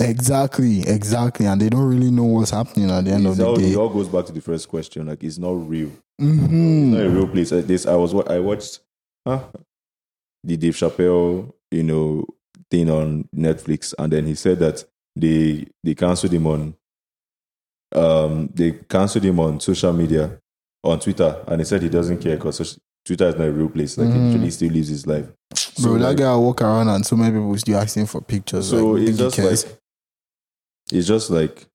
[SPEAKER 3] Exactly, exactly. And they don't really know what's happening at the end of
[SPEAKER 1] It's
[SPEAKER 3] the
[SPEAKER 1] all, it all goes back to the first question. Like it's not real.
[SPEAKER 3] Mhm.
[SPEAKER 1] It's not a real place. Like this, I was what I watched, huh? The Dave Chappelle, you know, thing on Netflix, and then he said that they they canceled him on, um, they canceled him on social media, on Twitter, and he said he doesn't care because Twitter is not a real place. Like
[SPEAKER 3] Mhm.
[SPEAKER 1] he literally still lives his life.
[SPEAKER 3] Bro,
[SPEAKER 1] So,
[SPEAKER 3] that
[SPEAKER 1] like,
[SPEAKER 3] guy walk around and so many people still asking for pictures.
[SPEAKER 1] So
[SPEAKER 3] like,
[SPEAKER 1] it's
[SPEAKER 3] he
[SPEAKER 1] just
[SPEAKER 3] cares?
[SPEAKER 1] like it's just like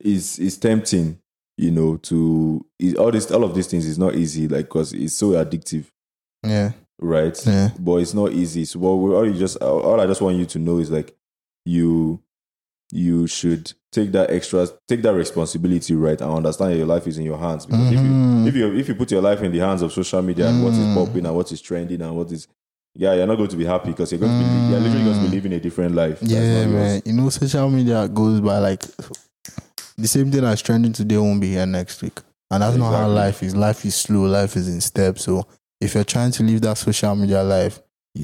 [SPEAKER 1] it's it's tempting, you know, to it, all this all of these things is not easy, like because it's so addictive,
[SPEAKER 3] yeah,
[SPEAKER 1] right?
[SPEAKER 3] yeah.
[SPEAKER 1] But it's not easy. So what we all you just all I just want you to know is like you you should take that extra take that responsibility right and understand that your life is in your hands because
[SPEAKER 3] Mhm.
[SPEAKER 1] if you if you if you put your life in the hands of social media and what is
[SPEAKER 3] Mm.
[SPEAKER 1] popping and what is trending and what is yeah you're not going to be happy because you're going to be you're literally going to be living a different life
[SPEAKER 3] Mm. Yeah, man. You know, social media goes by like the same thing that's trending today won't be here next week. And that's not how life is. Life is slow, life is in steps. So if you're trying to live that social media life,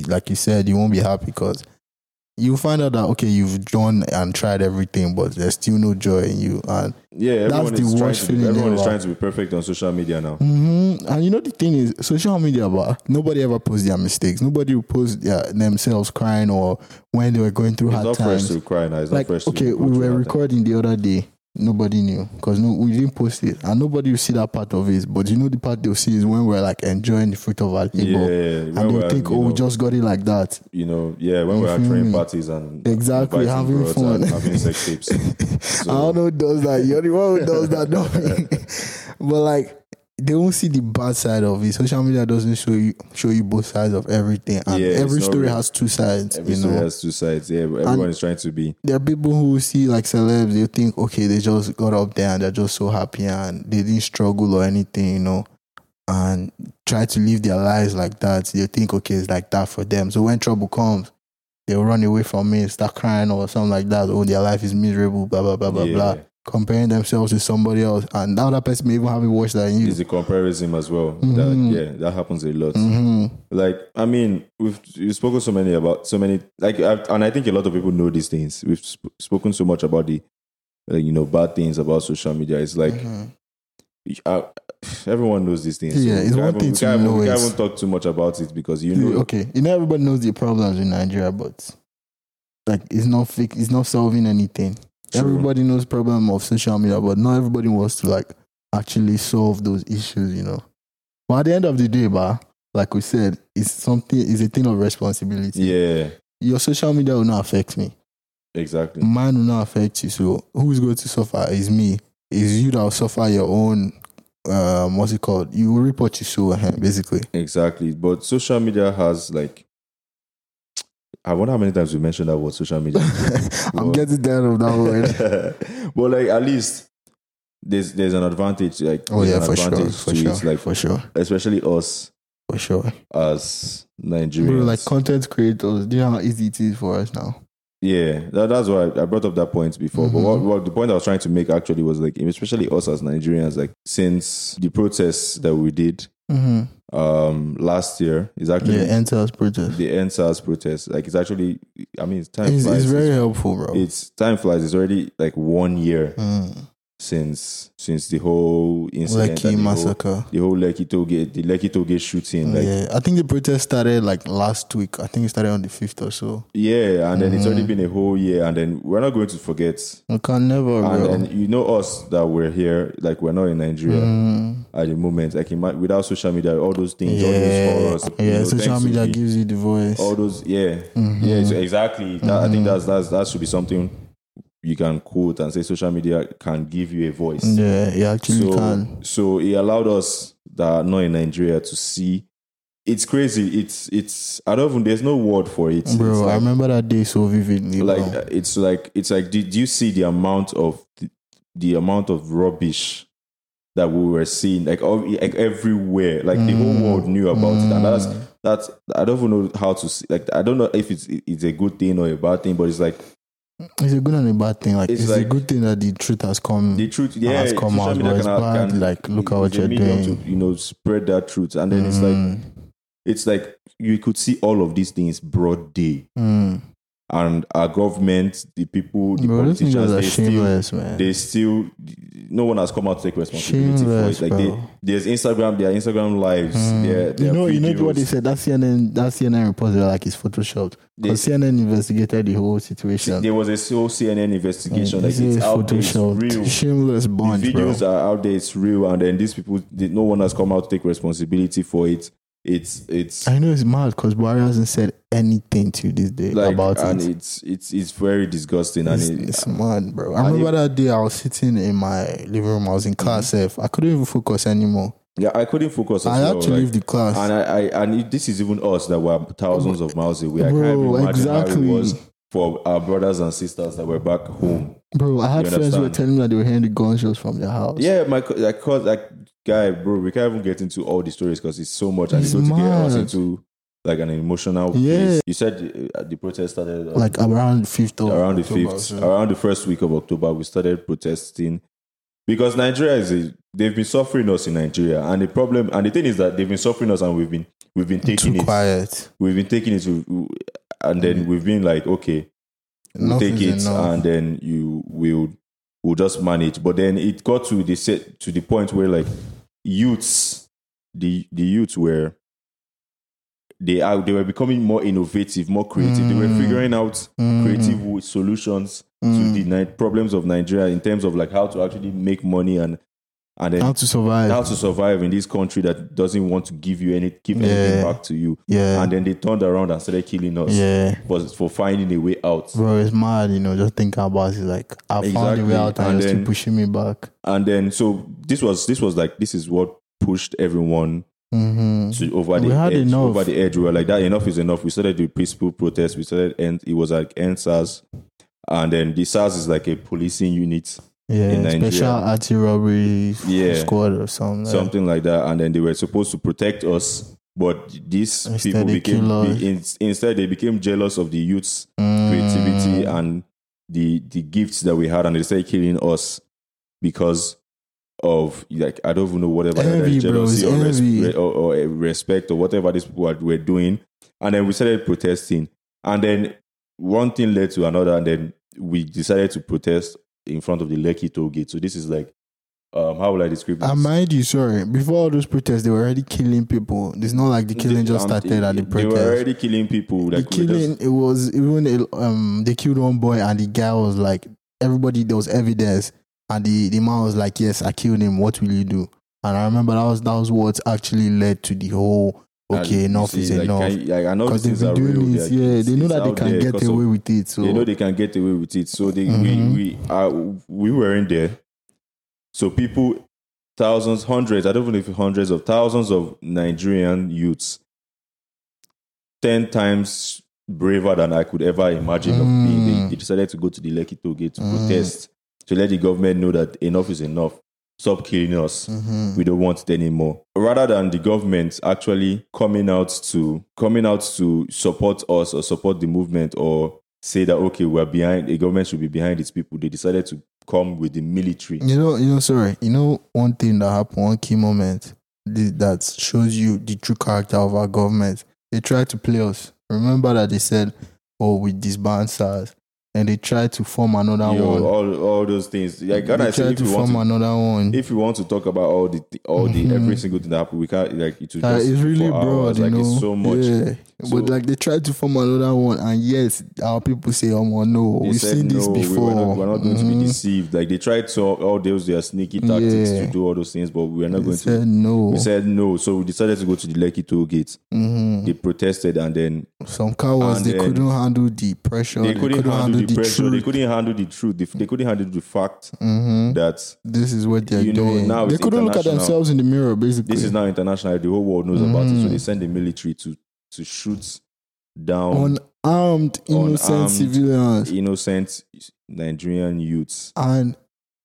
[SPEAKER 3] like you said, you won't be happy because you find out that okay, you've done and tried everything, but there's still no joy in you. And
[SPEAKER 1] Yeah, everyone
[SPEAKER 3] the
[SPEAKER 1] is trying
[SPEAKER 3] worst
[SPEAKER 1] to be,
[SPEAKER 3] feeling
[SPEAKER 1] everyone is trying to be perfect on social media now.
[SPEAKER 3] hmm And you know the thing is, social media, but nobody ever posts their mistakes. Nobody will post their, themselves crying or when they were going through
[SPEAKER 1] It's
[SPEAKER 3] hard
[SPEAKER 1] not
[SPEAKER 3] times.
[SPEAKER 1] fresh to cry now. It's
[SPEAKER 3] like
[SPEAKER 1] not fresh to
[SPEAKER 3] okay, we were recording the other day. Nobody knew because no, we didn't post it, and nobody will see that part of it. But you know, the part they'll see is when we're like enjoying the fruit of our labor,
[SPEAKER 1] Yeah,
[SPEAKER 3] and they think, "Oh, we just got it like that."
[SPEAKER 1] you know, yeah, when
[SPEAKER 3] You
[SPEAKER 1] we're throwing
[SPEAKER 3] me?
[SPEAKER 1] parties and
[SPEAKER 3] Exactly, having fun.
[SPEAKER 1] having sex tapes.
[SPEAKER 3] I don't know who does that. You're the one who does that, me. but like, they won't see the bad side of it. Social media doesn't show you show you both sides of everything, and
[SPEAKER 1] Yeah,
[SPEAKER 3] every story
[SPEAKER 1] real.
[SPEAKER 3] has two sides.
[SPEAKER 1] Every
[SPEAKER 3] you
[SPEAKER 1] story
[SPEAKER 3] know,
[SPEAKER 1] has two sides. Yeah, everyone is trying to be.
[SPEAKER 3] there are people who see like celebs, they think, okay, they just got up there and they're just so happy and they didn't struggle or anything, you know, and try to live their lives like that. They think, okay, it's like that for them. So when trouble comes, they'll run away from it, start crying or something like that. Oh, their life is miserable, blah, blah, blah, blah,
[SPEAKER 1] yeah.
[SPEAKER 3] blah. Comparing themselves to somebody else. And the other person may even have it worse than you.
[SPEAKER 1] It's a comparison as well.
[SPEAKER 3] Mhm.
[SPEAKER 1] That, yeah, that happens a lot.
[SPEAKER 3] hmm
[SPEAKER 1] Like, I mean, we've we've spoken so many about so many like, I've, and I think a lot of people know these things. We've sp- spoken so much about the, like, you know, bad things about social media. It's like I, everyone knows these things.
[SPEAKER 3] Yeah,
[SPEAKER 1] we
[SPEAKER 3] it's one thing to
[SPEAKER 1] can't,
[SPEAKER 3] know
[SPEAKER 1] We can't even talk too much about it because you know,
[SPEAKER 3] Okay, you know everybody knows the problems in Nigeria, but like it's not fix, it's not solving anything.
[SPEAKER 1] True.
[SPEAKER 3] Everybody knows problem of social media, but not everybody wants to like actually solve those issues, you know. But at the end of the day, bah, like we said, it's something it's a thing of responsibility.
[SPEAKER 1] yeah,
[SPEAKER 3] Your social media will not affect me.
[SPEAKER 1] exactly.
[SPEAKER 3] Mine will not affect you. So who's going to suffer is me. Is you that will suffer your own um what's it called? You will reap what you sow, eh, basically.
[SPEAKER 1] Exactly. But social media has like I wonder how many times we mentioned that word social media.
[SPEAKER 3] I'm getting tired of that word.
[SPEAKER 1] but like at least there's there's an advantage. Like
[SPEAKER 3] Oh yeah,
[SPEAKER 1] an
[SPEAKER 3] for sure, for sure,
[SPEAKER 1] it, like
[SPEAKER 3] for sure,
[SPEAKER 1] especially us
[SPEAKER 3] for sure.
[SPEAKER 1] as Nigerians.
[SPEAKER 3] Like content creators, do you know how easy it is for us now?
[SPEAKER 1] yeah, that, that's why I brought up that point before. But mm-hmm.
[SPEAKER 3] what,
[SPEAKER 1] what the point I was trying to make actually was like, especially us as Nigerians, like since the protests that we did
[SPEAKER 3] Mm-hmm.
[SPEAKER 1] um last year is actually
[SPEAKER 3] Yeah, EndSARS protest.
[SPEAKER 1] the EndSARS protest. Like it's actually, I mean, it's time
[SPEAKER 3] It's,
[SPEAKER 1] flies.
[SPEAKER 3] it's very helpful, bro.
[SPEAKER 1] it's time flies. It's already like one year
[SPEAKER 3] Mm.
[SPEAKER 1] Since since the whole incident,
[SPEAKER 3] Lekki
[SPEAKER 1] the whole,
[SPEAKER 3] massacre.
[SPEAKER 1] the whole Lekki Tollgate, the Lekki Tollgate shooting. Like,
[SPEAKER 3] yeah, I think the protest started like last week. I think it started on the fifth or so.
[SPEAKER 1] yeah, and then it's
[SPEAKER 3] Mm-hmm.
[SPEAKER 1] already been a whole year, and then we're not going to forget.
[SPEAKER 3] I can never,
[SPEAKER 1] And
[SPEAKER 3] bro.
[SPEAKER 1] then you know us that we're here, like we're not in Nigeria
[SPEAKER 3] Mm,
[SPEAKER 1] at the moment. Like ima- without social media, all those things, all those
[SPEAKER 3] yeah,
[SPEAKER 1] horrors, you
[SPEAKER 3] yeah.
[SPEAKER 1] know,
[SPEAKER 3] social media gives you the voice.
[SPEAKER 1] all those yeah
[SPEAKER 3] Mm-hmm.
[SPEAKER 1] yeah so exactly that, i think that's that's that should be something you can quote and say social media can give you a voice.
[SPEAKER 3] Yeah, you actually
[SPEAKER 1] so
[SPEAKER 3] can.
[SPEAKER 1] so it allowed us that are not in nigeria to see. It's crazy. It's it's i don't even there's no word for it.
[SPEAKER 3] Bro,
[SPEAKER 1] it's
[SPEAKER 3] I remember that day so vividly.
[SPEAKER 1] like
[SPEAKER 3] bro.
[SPEAKER 1] uh, it's like it's like did you see the amount of the, the amount of rubbish that we were seeing? Like, all, like everywhere. Like the whole world knew about it. And that's that's i don't even know how to see like i don't know if it's it's a good thing or a bad thing but it's like
[SPEAKER 3] It's a good and a bad thing. Like
[SPEAKER 1] It's
[SPEAKER 3] it's, a good thing that the truth has come.
[SPEAKER 1] the truth yeah
[SPEAKER 3] has come out, but it's bad,
[SPEAKER 1] can-
[SPEAKER 3] like, look at what you're doing.
[SPEAKER 1] to you know spread that truth and then it's like
[SPEAKER 3] Mm,
[SPEAKER 1] it's like you could see all of these things broad day
[SPEAKER 3] mm.
[SPEAKER 1] And our government the people the
[SPEAKER 3] Bro,
[SPEAKER 1] politicians, they still
[SPEAKER 3] man.
[SPEAKER 1] they still no one has come out to take responsibility
[SPEAKER 3] Shameless,
[SPEAKER 1] for it like they, there's instagram their instagram lives hmm. their, their
[SPEAKER 3] you know, you know what they said. That CNN, that CNN report, they were like it's photoshopped. Because CNN investigated the whole situation.
[SPEAKER 1] there was a whole cnn investigation like
[SPEAKER 3] It's
[SPEAKER 1] out there it's real
[SPEAKER 3] Shameless bunch,
[SPEAKER 1] the videos
[SPEAKER 3] bro.
[SPEAKER 1] are out there it's real and then these people no one has come out to take responsibility for it it's it's
[SPEAKER 3] I know it's mad because Buhari hasn't said anything to this day
[SPEAKER 1] like
[SPEAKER 3] about
[SPEAKER 1] and
[SPEAKER 3] it.
[SPEAKER 1] And it's it's it's very disgusting and
[SPEAKER 3] It's,
[SPEAKER 1] it,
[SPEAKER 3] it's mad, bro. I remember
[SPEAKER 1] it-
[SPEAKER 3] that day I was sitting in my living room. I was in mm-hmm. class. F. I couldn't even focus anymore.
[SPEAKER 1] yeah i couldn't focus
[SPEAKER 3] I
[SPEAKER 1] well,
[SPEAKER 3] had to
[SPEAKER 1] like,
[SPEAKER 3] leave the class.
[SPEAKER 1] and I, I and it, this is even us that were thousands of miles away i
[SPEAKER 3] Bro,
[SPEAKER 1] even imagine how
[SPEAKER 3] exactly.
[SPEAKER 1] for our brothers and sisters that were back home
[SPEAKER 3] Bro, I had friends who were telling me that they were hearing the gunshots from their house.
[SPEAKER 1] Yeah, my like, cause like guy, bro, we can't even get into all the stories because it's so much, and
[SPEAKER 3] It's
[SPEAKER 1] it's going to get us into like an emotional.
[SPEAKER 3] Yeah.
[SPEAKER 1] place. you said uh, the protest started uh,
[SPEAKER 3] Like around fifth of
[SPEAKER 1] around the
[SPEAKER 3] October,
[SPEAKER 1] fifth,
[SPEAKER 3] so-
[SPEAKER 1] around the first week of October. We started protesting because Nigeria is a, they've been suffering us in Nigeria, and the problem and the thing is that they've been suffering us, and we've been we've been taking
[SPEAKER 3] Too
[SPEAKER 1] it,
[SPEAKER 3] quiet.
[SPEAKER 1] we've been taking it, and then we've been like, okay, we'll take it
[SPEAKER 3] enough.
[SPEAKER 1] and then you will will just manage but then it got to the set to the point where like youths the the youths were they are they were becoming more innovative more creative they were
[SPEAKER 3] Mm.
[SPEAKER 1] figuring out creative w- solutions to
[SPEAKER 3] Mm.
[SPEAKER 1] the Ni- problems of nigeria in terms of like how to actually make money and and then
[SPEAKER 3] How to survive.
[SPEAKER 1] how to survive in this country that doesn't want to give you any give anything
[SPEAKER 3] Yeah.
[SPEAKER 1] back to you
[SPEAKER 3] yeah.
[SPEAKER 1] and then they turned around and started killing us
[SPEAKER 3] yeah.
[SPEAKER 1] for, for finding a way out
[SPEAKER 3] Bro, it's mad, you know, just thinking about it. Like, I found a way out and,
[SPEAKER 1] And
[SPEAKER 3] you're still pushing me back.
[SPEAKER 1] and then so this was this was like this is what pushed everyone
[SPEAKER 3] hmm
[SPEAKER 1] to over the
[SPEAKER 3] We had
[SPEAKER 1] edge
[SPEAKER 3] enough.
[SPEAKER 1] over the edge we were like that enough is enough we started the peaceful protest we started and it was like EndSARS and then the SARS is like a policing unit
[SPEAKER 3] Yeah.
[SPEAKER 1] in Nigeria.
[SPEAKER 3] Special anti-robbery
[SPEAKER 1] Yeah.
[SPEAKER 3] squad or something. like
[SPEAKER 1] something like that and then they were supposed to protect us but these
[SPEAKER 3] Instead
[SPEAKER 1] people became be- in, instead they became jealous of the youth's
[SPEAKER 3] Mm.
[SPEAKER 1] creativity and the the gifts that we had and they started killing us because of like I don't even know whatever
[SPEAKER 3] Envy,
[SPEAKER 1] is,
[SPEAKER 3] bro,
[SPEAKER 1] jealousy or, res- or, or, uh, respect or whatever these people were doing and then we started protesting and then one thing led to another and then we decided to protest in front of the Lekki toll gate. So this is like um how will I describe this?
[SPEAKER 3] And mind you, sorry, before all those protests, they were already killing people. It's not like the killing just started at the
[SPEAKER 1] They were already killing people. Like
[SPEAKER 3] the killing,
[SPEAKER 1] just-
[SPEAKER 3] it was even um they killed one boy and the guy was like everybody there was evidence. And the, the man was like yes I killed him. What will you do? And I remember that was that was what actually led to the whole okay enough
[SPEAKER 1] see,
[SPEAKER 3] is
[SPEAKER 1] like,
[SPEAKER 3] enough
[SPEAKER 1] can- like, I know
[SPEAKER 3] because they've been doing this yeah
[SPEAKER 1] it's-
[SPEAKER 3] they know that they can get
[SPEAKER 1] 'cause of-
[SPEAKER 3] away with it so
[SPEAKER 1] They know they can get away with it. So they
[SPEAKER 3] Mhm.
[SPEAKER 1] we we uh, we were in there. So people, thousands, hundreds, I don't even know if hundreds of thousands of Nigerian youths, ten times braver than I could ever imagine of being. They,
[SPEAKER 3] Mm.
[SPEAKER 1] they decided to go to the Lekki toll gate to
[SPEAKER 3] Mm.
[SPEAKER 1] protest to let the government know that enough is enough. Stop killing us.
[SPEAKER 3] Mhm.
[SPEAKER 1] We don't want it anymore. Rather than the government actually coming out to coming out to support us or support the movement or say that okay, we're behind the government should be behind its people, they decided to come with the military.
[SPEAKER 3] you know you know sorry you know one thing that happened one key moment that shows you the true character of our government they tried to play us remember that they said oh we disband SARS and they try to form another
[SPEAKER 1] Yo,
[SPEAKER 3] one.
[SPEAKER 1] all all those things. Like God,
[SPEAKER 3] they
[SPEAKER 1] I said, if
[SPEAKER 3] to
[SPEAKER 1] you want
[SPEAKER 3] form
[SPEAKER 1] to,
[SPEAKER 3] another one.
[SPEAKER 1] if you want to talk about all the all the every single thing that happened, we can't like it
[SPEAKER 3] Uh,
[SPEAKER 1] just
[SPEAKER 3] it's really broad,
[SPEAKER 1] hours.
[SPEAKER 3] you
[SPEAKER 1] Like
[SPEAKER 3] know.
[SPEAKER 1] it's so much.
[SPEAKER 3] Yeah.
[SPEAKER 1] So-
[SPEAKER 3] but like they tried to form another one, and yes, our people say, "Oh well, no,
[SPEAKER 1] They
[SPEAKER 3] we've seen
[SPEAKER 1] no,
[SPEAKER 3] this
[SPEAKER 1] we
[SPEAKER 3] before."
[SPEAKER 1] were not, we're not going to be
[SPEAKER 3] Mhm.
[SPEAKER 1] deceived. Like they tried to all those their sneaky tactics
[SPEAKER 3] Yeah.
[SPEAKER 1] to do all those things, but we are not
[SPEAKER 3] They
[SPEAKER 1] going
[SPEAKER 3] said
[SPEAKER 1] to.
[SPEAKER 3] no.
[SPEAKER 1] We said no, so we decided to go to the Lekki toll gate.
[SPEAKER 3] Mhm.
[SPEAKER 1] They protested, and then
[SPEAKER 3] Some cowards they
[SPEAKER 1] then
[SPEAKER 3] couldn't handle the pressure.
[SPEAKER 1] they couldn't handle the pressure. They couldn't handle the truth. They, they couldn't handle the fact
[SPEAKER 3] Mhm.
[SPEAKER 1] that
[SPEAKER 3] This is what they're
[SPEAKER 1] You know,
[SPEAKER 3] doing.
[SPEAKER 1] now
[SPEAKER 3] they couldn't look at themselves in the mirror, basically.
[SPEAKER 1] this is now international. The whole world knows about it.
[SPEAKER 3] Mm-hmm.
[SPEAKER 1] So they send the military to to shoot down
[SPEAKER 3] unarmed, innocent
[SPEAKER 1] Unarmed.
[SPEAKER 3] civilians.
[SPEAKER 1] innocent Nigerian youths.
[SPEAKER 3] And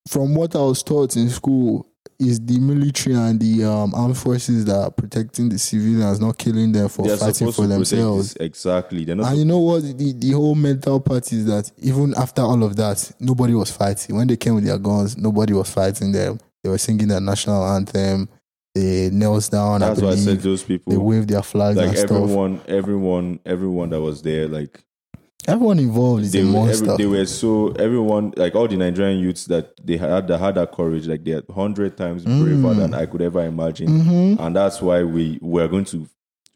[SPEAKER 3] from what I was taught in school, is the military and the um, armed forces that are protecting the civilians, not killing them for
[SPEAKER 1] They're
[SPEAKER 3] fighting for themselves.
[SPEAKER 1] exactly. They're not.
[SPEAKER 3] And you know what? The, the whole mental part is that even after all of that, nobody was fighting. When they came with their guns, nobody was fighting them. They were singing their national anthem. They knelt down.
[SPEAKER 1] that's
[SPEAKER 3] I
[SPEAKER 1] why I said those people.
[SPEAKER 3] they waved their flags
[SPEAKER 1] Like
[SPEAKER 3] and stuff.
[SPEAKER 1] everyone, everyone, everyone that was there, like
[SPEAKER 3] Everyone involved is
[SPEAKER 1] they,
[SPEAKER 3] a
[SPEAKER 1] were-
[SPEAKER 3] monster.
[SPEAKER 1] every, they were so everyone, like all the Nigerian youths that they had that had that courage, like they're hundred times braver than I could ever imagine.
[SPEAKER 3] Mhm.
[SPEAKER 1] and that's why we we're going to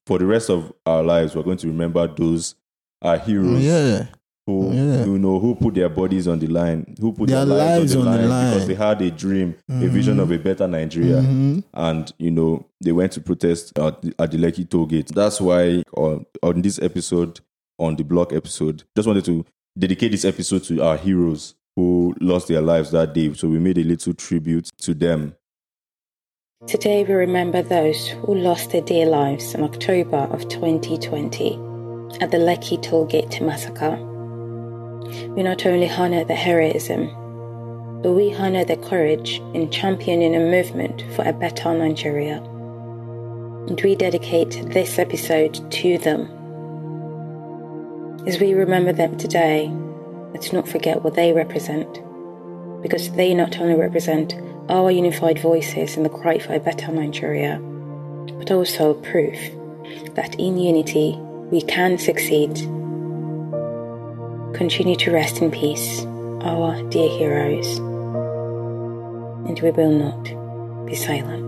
[SPEAKER 1] for the rest of our lives we're going to remember those our heroes
[SPEAKER 3] Yeah.
[SPEAKER 1] who
[SPEAKER 3] yeah.
[SPEAKER 1] you know who put their bodies on the line who put
[SPEAKER 3] Their
[SPEAKER 1] their, lives, on, the, line
[SPEAKER 3] line.
[SPEAKER 1] because they had a dream a vision of a better nigeria
[SPEAKER 3] Mhm.
[SPEAKER 1] and you know they went to protest at the, at the Lekki toll gate that's why on, on this episode on the block episode just wanted to dedicate this episode to our heroes who lost their lives that day so we made a little tribute to them
[SPEAKER 4] Today we remember those who lost their dear lives in October of 2020 at the Lekki Tollgate massacre. We not only honor the heroism, but we honor their courage in championing a movement for a better Nigeria. And we dedicate this episode to them. As we remember them today, let's not forget what they represent because they not only represent our unified voices in the cry for a better Nigeria, but also proof that in unity we can succeed. Continue to rest in peace, our dear heroes, and we will not be silent.